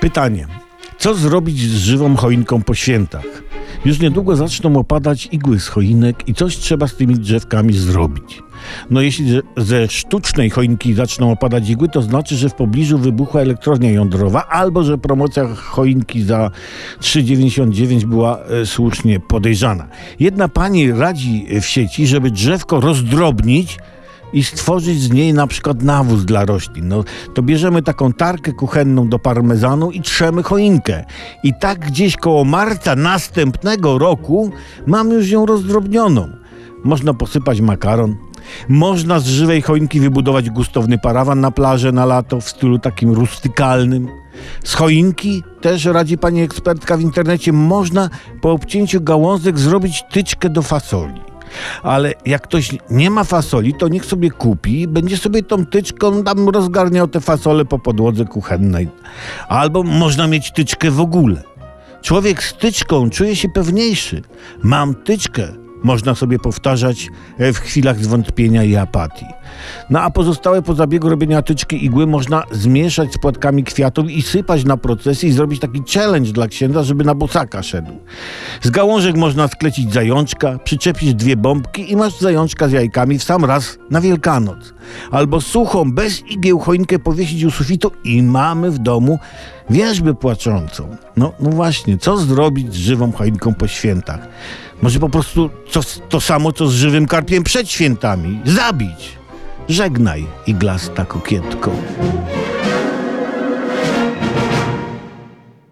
Pytanie. Co zrobić z żywą choinką po świętach? Już niedługo zaczną opadać igły z choinek i coś trzeba z tymi drzewkami zrobić. No jeśli ze- sztucznej choinki zaczną opadać igły, to znaczy, że w pobliżu wybuchła elektrownia jądrowa albo że promocja choinki za 3,99 była e, słusznie podejrzana. Jedna pani radzi w sieci, żeby drzewko rozdrobnić i stworzyć z niej na przykład nawóz dla roślin. No, to bierzemy taką tarkę kuchenną do parmezanu i trzemy choinkę. I tak gdzieś koło marca następnego roku mamy już ją rozdrobnioną. Można posypać makaron. Można z żywej choinki wybudować gustowny parawan na plażę na lato w stylu takim rustykalnym. Z choinki, też radzi pani ekspertka w internecie, można po obcięciu gałązek zrobić tyczkę do fasoli. Ale jak ktoś nie ma fasoli, to niech sobie kupi, będzie sobie tą tyczką tam rozgarniał te fasole po podłodze kuchennej. Albo można mieć tyczkę w ogóle. Człowiek z tyczką czuje się pewniejszy. Mam tyczkę. Można sobie powtarzać e, w chwilach zwątpienia i apatii. No a pozostałe po zabiegu robienia tyczki igły można zmieszać z płatkami kwiatów i sypać na procesji i zrobić taki challenge dla księdza, żeby na bosaka szedł. Z gałążek można sklecić zajączka, przyczepić dwie bombki i masz zajączka z jajkami w sam raz na Wielkanoc. Albo suchą, bez igieł choinkę powiesić u sufitu i mamy w domu wierzbę płaczącą. No, no właśnie, co zrobić z żywą choinką po świętach? Może po prostu to, to samo, co z żywym karpiem przed świętami. Zabić! Żegnaj, iglasta kokietko.